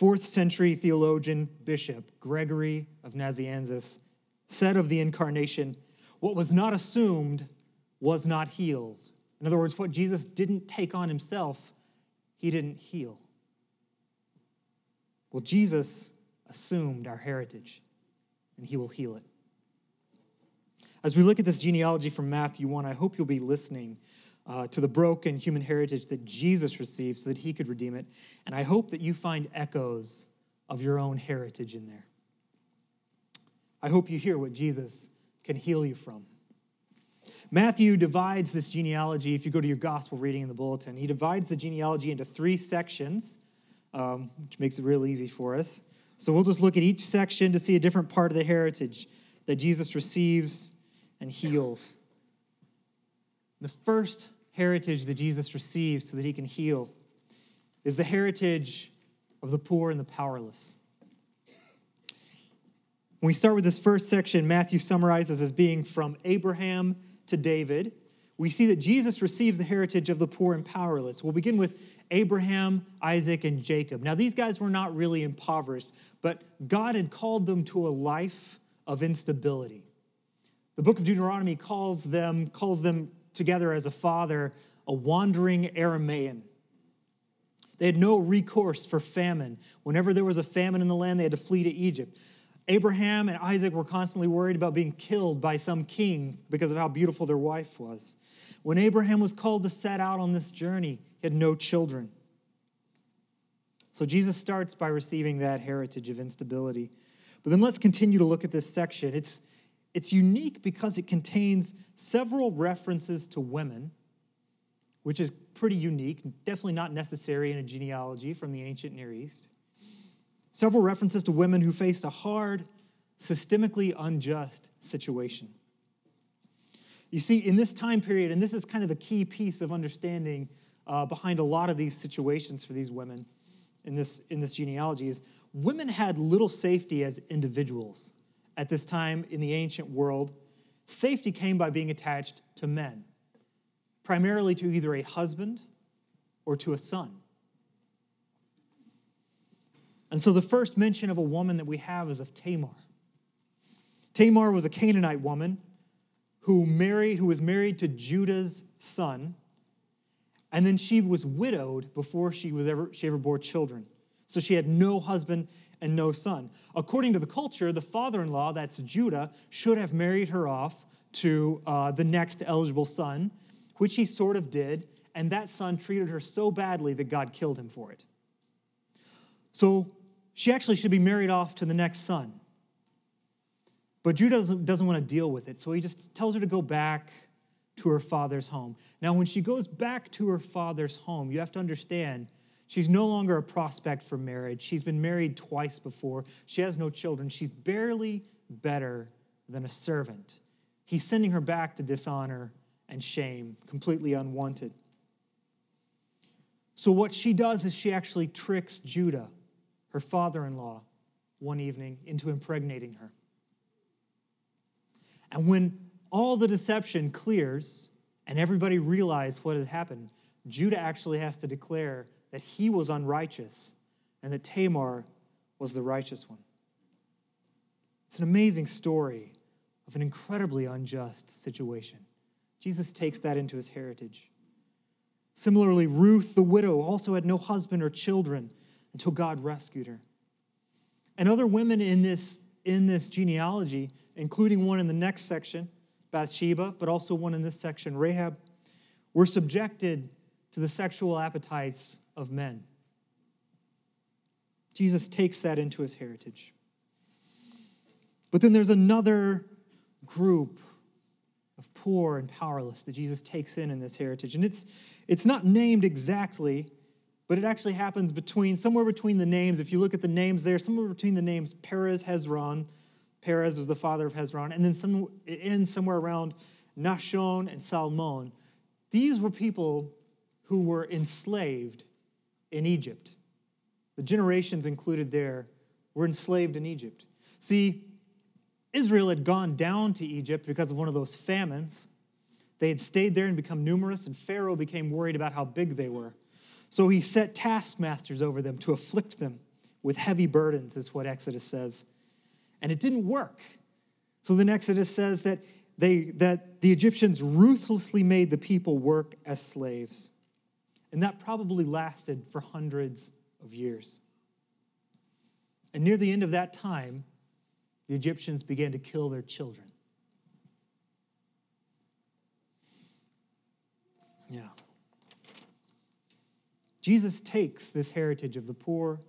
fourth century theologian bishop Gregory of Nazianzus said of the incarnation, What was not assumed was not healed. In other words, what Jesus didn't take on himself, he didn't heal. Well, Jesus assumed our heritage, and he will heal it. As we look at this genealogy from Matthew 1, I hope you'll be listening uh, to the broken human heritage that Jesus received so that he could redeem it. And I hope that you find echoes of your own heritage in there. I hope you hear what Jesus can heal you from. Matthew divides this genealogy, if you go to your gospel reading in the bulletin, he divides the genealogy into three sections, um, which makes it real easy for us. So we'll just look at each section to see a different part of the heritage that Jesus receives and heals. The first heritage that Jesus receives so that he can heal is the heritage of the poor and the powerless. When we start with this first section, Matthew summarizes as being from Abraham to David. We see that Jesus receives the heritage of the poor and powerless. We'll begin with Abraham, Isaac, and Jacob. Now, these guys were not really impoverished, but God had called them to a life of instability. The book of Deuteronomy calls them, calls them together as a father a wandering Aramaean. They had no recourse for famine. Whenever there was a famine in the land, they had to flee to Egypt. Abraham and Isaac were constantly worried about being killed by some king because of how beautiful their wife was. When Abraham was called to set out on this journey, he had no children. So Jesus starts by receiving that heritage of instability. But then let's continue to look at this section. It's, it's unique because it contains several references to women, which is pretty unique, definitely not necessary in a genealogy from the ancient Near East several references to women who faced a hard, systemically unjust situation. You see, in this time period, and this is kind of the key piece of understanding uh, behind a lot of these situations for these women in this, in this genealogy, is women had little safety as individuals at this time in the ancient world. Safety came by being attached to men, primarily to either a husband or to a son. And so the first mention of a woman that we have is of Tamar. Tamar was a Canaanite woman who married who was married to Judah's son, and then she was widowed before she was ever she ever bore children. So she had no husband and no son. According to the culture, the father-in-law, that's Judah, should have married her off to uh, the next eligible son, which he sort of did, and that son treated her so badly that God killed him for it. So she actually should be married off to the next son. But Judah doesn't, doesn't want to deal with it, so he just tells her to go back to her father's home. Now, when she goes back to her father's home, you have to understand she's no longer a prospect for marriage. She's been married twice before, she has no children. She's barely better than a servant. He's sending her back to dishonor and shame, completely unwanted. So, what she does is she actually tricks Judah her father in law one evening into impregnating her. And when all the deception clears and everybody realizes what had happened, Judah actually has to declare that he was unrighteous and that Tamar was the righteous one. It's an amazing story of an incredibly unjust situation. Jesus takes that into his heritage. Similarly, Ruth the widow also had no husband or children until God rescued her. And other women in this, in this genealogy, including one in the next section, Bathsheba, but also one in this section, Rahab, were subjected to the sexual appetites of men. Jesus takes that into his heritage. But then there's another group of poor and powerless that Jesus takes in in this heritage. And it's, it's not named exactly, but it actually happens between somewhere between the names. If you look at the names there, somewhere between the names Perez, Hezron. Perez was the father of Hezron, and then some, it ends somewhere around Nahshon and Salmon. These were people who were enslaved in Egypt. The generations included there were enslaved in Egypt. See, Israel had gone down to Egypt because of one of those famines. They had stayed there and become numerous, and Pharaoh became worried about how big they were. So he set taskmasters over them to afflict them with heavy burdens, is what Exodus says. And it didn't work. So then Exodus says that, they, that the Egyptians ruthlessly made the people work as slaves. And that probably lasted for hundreds of years. And near the end of that time, the Egyptians began to kill their children. Yeah. Jesus takes this heritage of the poor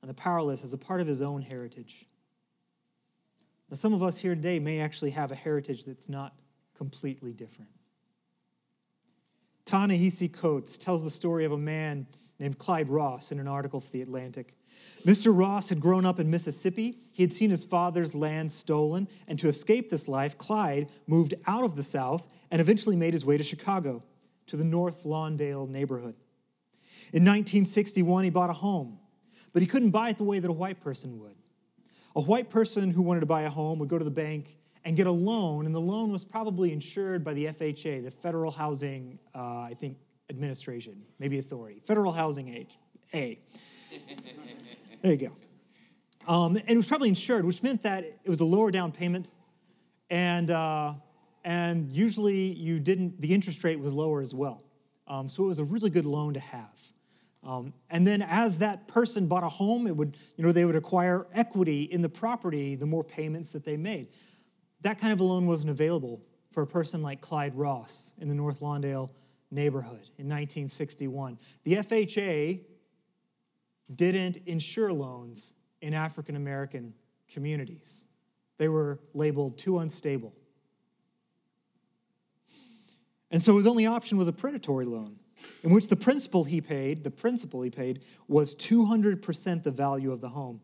and the powerless as a part of his own heritage. Now, some of us here today may actually have a heritage that's not completely different. Ta-Nehisi Coates tells the story of a man named Clyde Ross in an article for The Atlantic. Mr. Ross had grown up in Mississippi. He had seen his father's land stolen, and to escape this life, Clyde moved out of the South and eventually made his way to Chicago, to the North Lawndale neighborhood. In 1961, he bought a home, but he couldn't buy it the way that a white person would. A white person who wanted to buy a home would go to the bank and get a loan, and the loan was probably insured by the FHA, the Federal Housing, uh, I think, Administration, maybe Authority, Federal Housing Age, A. there you go. Um, and it was probably insured, which meant that it was a lower down payment, and uh, and usually you didn't. The interest rate was lower as well, um, so it was a really good loan to have. Um, and then as that person bought a home, it would, you know, they would acquire equity in the property the more payments that they made. That kind of a loan wasn't available for a person like Clyde Ross in the North Lawndale neighborhood in 1961. The FHA didn't insure loans in African American communities. They were labeled too unstable. And so his only option was a predatory loan in which the principal he paid, the principal he paid, was 200% the value of the home,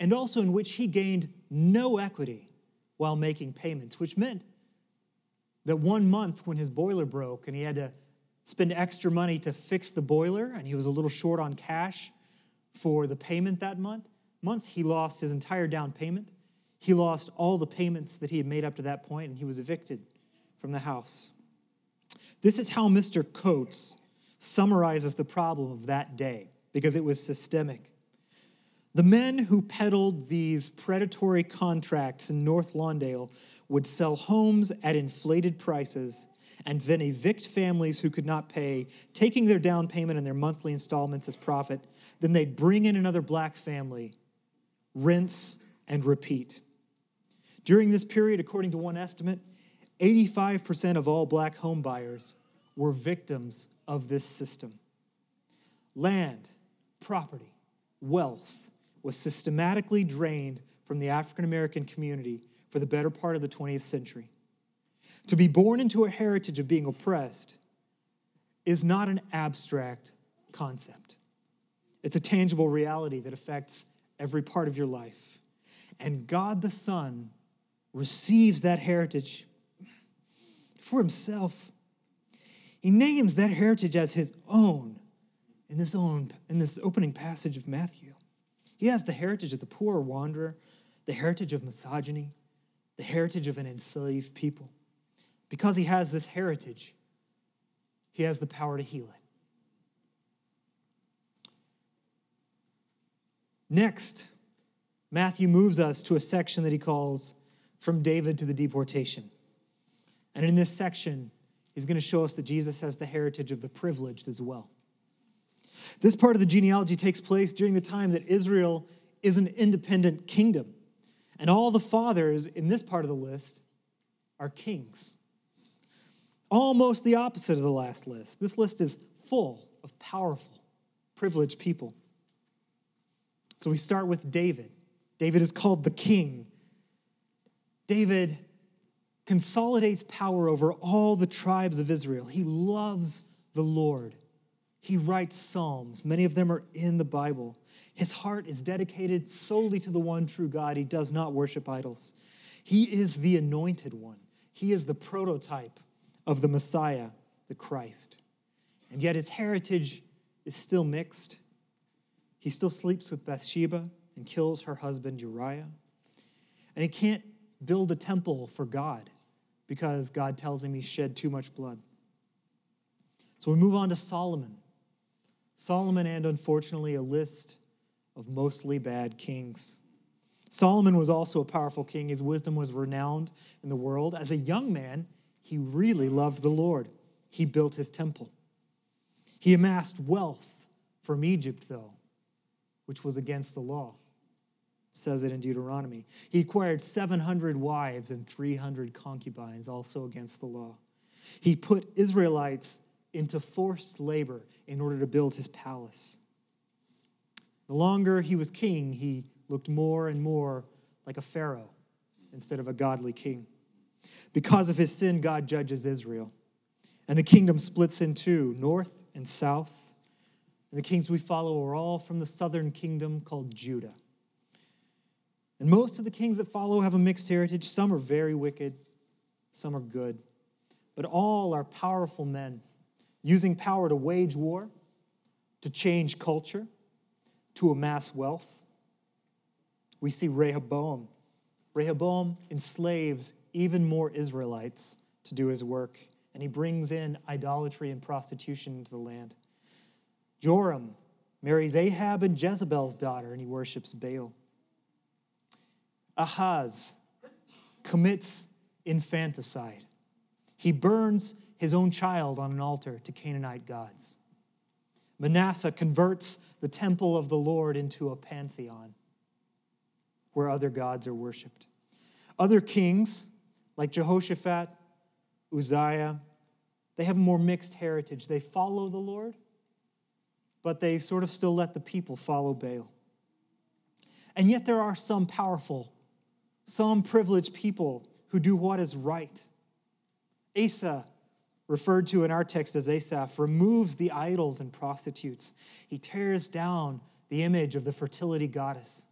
and also in which he gained no equity while making payments, which meant that one month when his boiler broke and he had to spend extra money to fix the boiler and he was a little short on cash for the payment that month, month he lost his entire down payment. He lost all the payments that he had made up to that point and he was evicted from the house. This is how Mr. Coates summarizes the problem of that day because it was systemic. The men who peddled these predatory contracts in North Lawndale would sell homes at inflated prices and then evict families who could not pay, taking their down payment and their monthly installments as profit. Then they'd bring in another black family, rinse and repeat. During this period, according to one estimate, 85% of all black home buyers were victims of this system. Land, property, wealth was systematically drained from the African American community for the better part of the 20th century. To be born into a heritage of being oppressed is not an abstract concept. It's a tangible reality that affects every part of your life. And God the Son receives that heritage for himself. He names that heritage as his own in this, own, in this opening passage of Matthew. He has the heritage of the poor wanderer, the heritage of misogyny, the heritage of an enslaved people. Because he has this heritage, he has the power to heal it. Next, Matthew moves us to a section that he calls From David to the Deportation. And in this section, he's going to show us that Jesus has the heritage of the privileged as well. This part of the genealogy takes place during the time that Israel is an independent kingdom. And all the fathers in this part of the list are kings. Almost the opposite of the last list. This list is full of powerful, privileged people. So we start with David. David is called the king. David consolidates power over all the tribes of Israel. He loves the Lord. He writes psalms, many of them are in the Bible. His heart is dedicated solely to the one true God. He does not worship idols. He is the anointed one, he is the prototype of the Messiah, the Christ. And yet his heritage is still mixed. He still sleeps with Bathsheba and kills her husband Uriah. And he can't build a temple for God because God tells him he shed too much blood. So we move on to Solomon. Solomon, and unfortunately, a list of mostly bad kings. Solomon was also a powerful king. His wisdom was renowned in the world. As a young man, he really loved the Lord. He built his temple. He amassed wealth from Egypt, though, which was against the law. It says it in Deuteronomy. He acquired 700 wives and 300 concubines, also against the law. He put Israelites into forced labor in order to build his palace. The longer he was king, he looked more and more like a Pharaoh instead of a godly king. Because of his sin, God judges Israel. And the kingdom splits in two north and south. And the kings we follow are all from the southern kingdom called Judah. And most of the kings that follow have a mixed heritage. Some are very wicked, some are good. But all are powerful men using power to wage war, to change culture, to amass wealth. We see Rehoboam. Rehoboam enslaves even more Israelites to do his work, and he brings in idolatry and prostitution into the land. Joram marries Ahab and Jezebel's daughter, and he worships Baal. Ahaz commits infanticide. He burns his own child on an altar to Canaanite gods. Manasseh converts the temple of the Lord into a pantheon where other gods are worshiped. Other kings, like Jehoshaphat, Uzziah, they have a more mixed heritage. They follow the Lord, but they sort of still let the people follow Baal. And yet there are some powerful, some privileged people who do what is right. Asa referred to in our text as Asaph, removes the idols and prostitutes. He tears down the image of the fertility goddess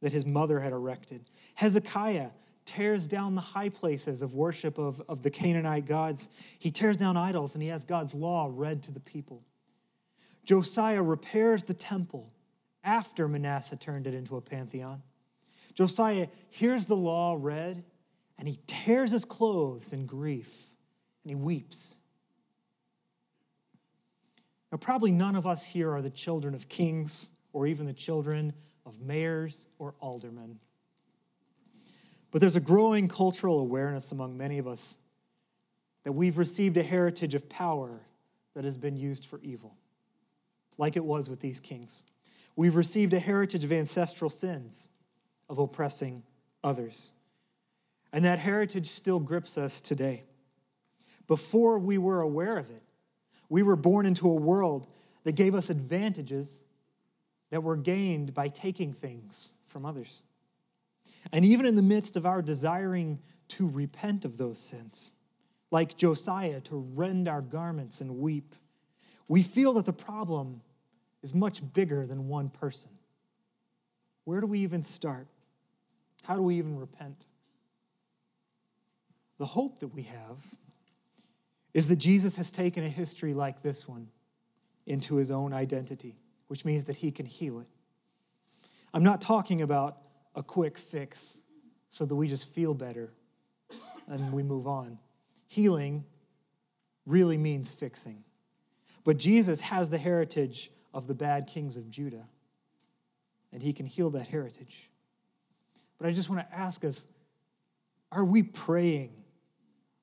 that his mother had erected. Hezekiah tears down the high places of worship of, of the Canaanite gods. He tears down idols and he has God's law read to the people. Josiah repairs the temple after Manasseh turned it into a pantheon. Josiah hears the law read and he tears his clothes in grief and he weeps. Now, probably none of us here are the children of kings or even the children of mayors or aldermen. But there's a growing cultural awareness among many of us that we've received a heritage of power that has been used for evil, like it was with these kings. We've received a heritage of ancestral sins, of oppressing others. And that heritage still grips us today before we were aware of it. We were born into a world that gave us advantages that were gained by taking things from others. And even in the midst of our desiring to repent of those sins, like Josiah, to rend our garments and weep, we feel that the problem is much bigger than one person. Where do we even start? How do we even repent? The hope that we have is that Jesus has taken a history like this one into his own identity, which means that he can heal it. I'm not talking about a quick fix so that we just feel better and we move on. Healing really means fixing. But Jesus has the heritage of the bad kings of Judah, and he can heal that heritage. But I just want to ask us are we praying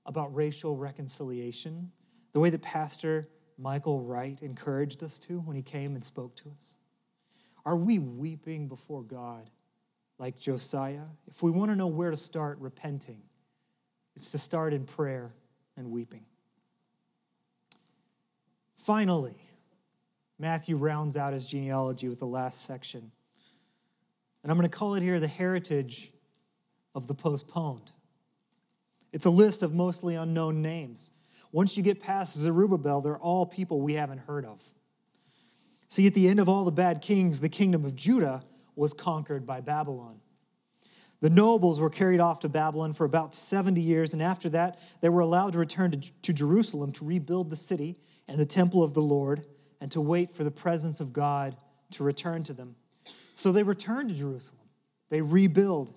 about racial reconciliation, the way that Pastor Michael Wright encouraged us to when he came and spoke to us? Are we weeping before God like Josiah? If we want to know where to start repenting, it's to start in prayer and weeping. Finally, Matthew rounds out his genealogy with the last section. And I'm going to call it here the heritage of the postponed. It's a list of mostly unknown names. Once you get past Zerubbabel, they're all people we haven't heard of. See, at the end of all the bad kings, the kingdom of Judah was conquered by Babylon. The nobles were carried off to Babylon for about 70 years, and after that, they were allowed to return to, to Jerusalem to rebuild the city and the temple of the Lord and to wait for the presence of God to return to them. So they return to Jerusalem, they rebuild,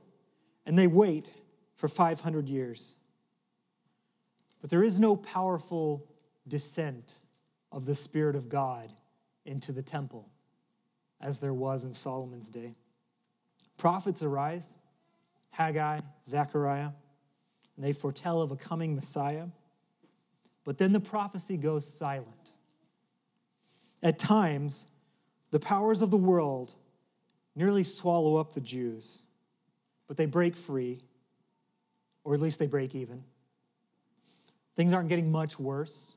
and they wait for 500 years. But there is no powerful descent of the Spirit of God into the temple as there was in Solomon's day. Prophets arise Haggai, Zechariah, and they foretell of a coming Messiah. But then the prophecy goes silent. At times, the powers of the world nearly swallow up the Jews, but they break free, or at least they break even. Things aren't getting much worse.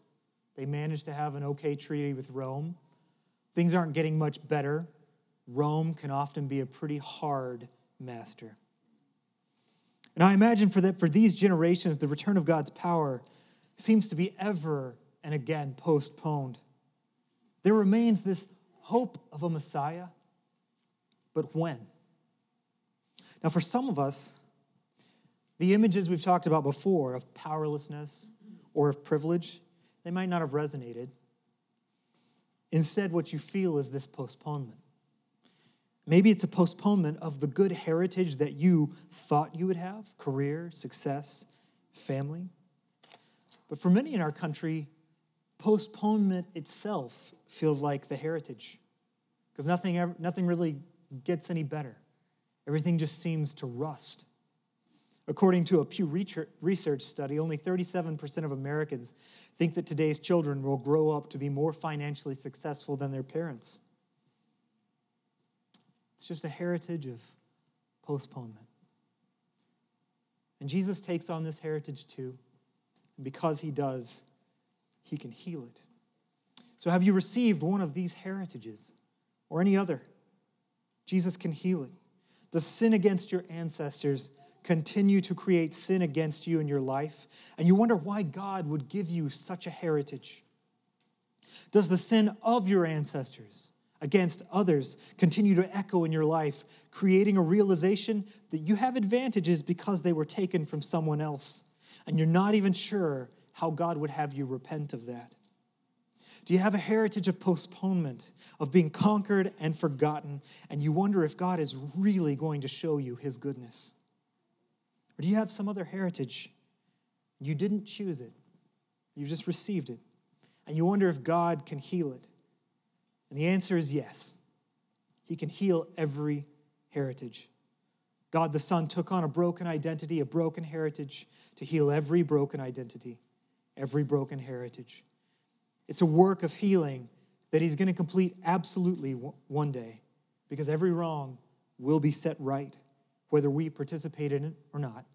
They manage to have an okay treaty with Rome. Things aren't getting much better. Rome can often be a pretty hard master. And I imagine for that for these generations, the return of God's power seems to be ever and again postponed. There remains this hope of a Messiah, but when? Now, for some of us, the images we've talked about before of powerlessness or of privilege, they might not have resonated. Instead, what you feel is this postponement. Maybe it's a postponement of the good heritage that you thought you would have career, success, family. But for many in our country, postponement itself feels like the heritage because nothing, nothing really gets any better. Everything just seems to rust. According to a Pew Research study, only 37% of Americans think that today's children will grow up to be more financially successful than their parents. It's just a heritage of postponement. And Jesus takes on this heritage too. And because he does, he can heal it. So, have you received one of these heritages or any other? Jesus can heal it. Does sin against your ancestors continue to create sin against you in your life? And you wonder why God would give you such a heritage? Does the sin of your ancestors against others continue to echo in your life, creating a realization that you have advantages because they were taken from someone else, and you're not even sure how God would have you repent of that? Do you have a heritage of postponement, of being conquered and forgotten, and you wonder if God is really going to show you his goodness? Or do you have some other heritage? You didn't choose it, you just received it, and you wonder if God can heal it? And the answer is yes. He can heal every heritage. God the Son took on a broken identity, a broken heritage, to heal every broken identity, every broken heritage. It's a work of healing that He's going to complete absolutely one day because every wrong will be set right, whether we participate in it or not.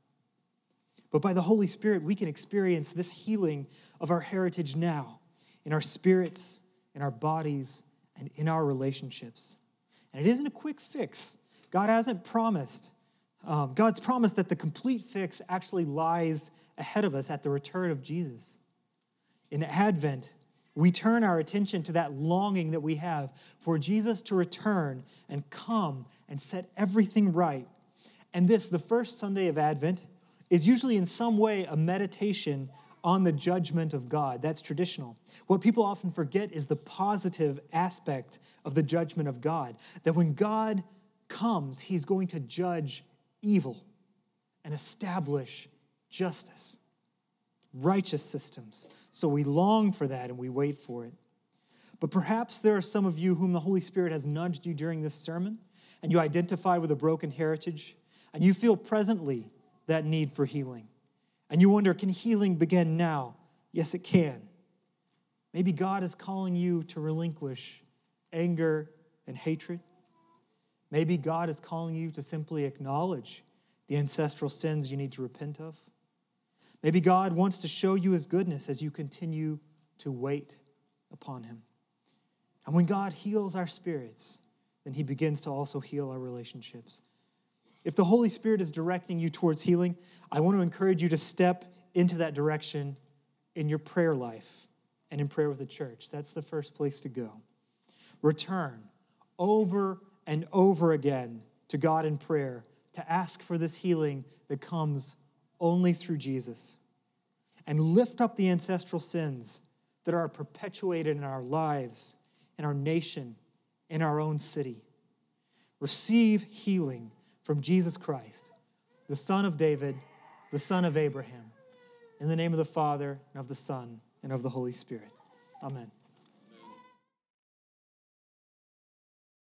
But by the Holy Spirit, we can experience this healing of our heritage now in our spirits, in our bodies, and in our relationships. And it isn't a quick fix. God hasn't promised. Um, God's promised that the complete fix actually lies ahead of us at the return of Jesus. In Advent, we turn our attention to that longing that we have for Jesus to return and come and set everything right. And this, the first Sunday of Advent, is usually in some way a meditation on the judgment of God. That's traditional. What people often forget is the positive aspect of the judgment of God. That when God comes, he's going to judge evil and establish justice, righteous systems. So we long for that and we wait for it. But perhaps there are some of you whom the Holy Spirit has nudged you during this sermon, and you identify with a broken heritage, and you feel presently that need for healing. And you wonder, can healing begin now? Yes, it can. Maybe God is calling you to relinquish anger and hatred. Maybe God is calling you to simply acknowledge the ancestral sins you need to repent of. Maybe God wants to show you his goodness as you continue to wait upon him. And when God heals our spirits, then he begins to also heal our relationships. If the Holy Spirit is directing you towards healing, I want to encourage you to step into that direction in your prayer life and in prayer with the church. That's the first place to go. Return over and over again to God in prayer to ask for this healing that comes only through Jesus. And lift up the ancestral sins that are perpetuated in our lives, in our nation, in our own city. Receive healing from Jesus Christ, the Son of David, the Son of Abraham. In the name of the Father, and of the Son, and of the Holy Spirit. Amen.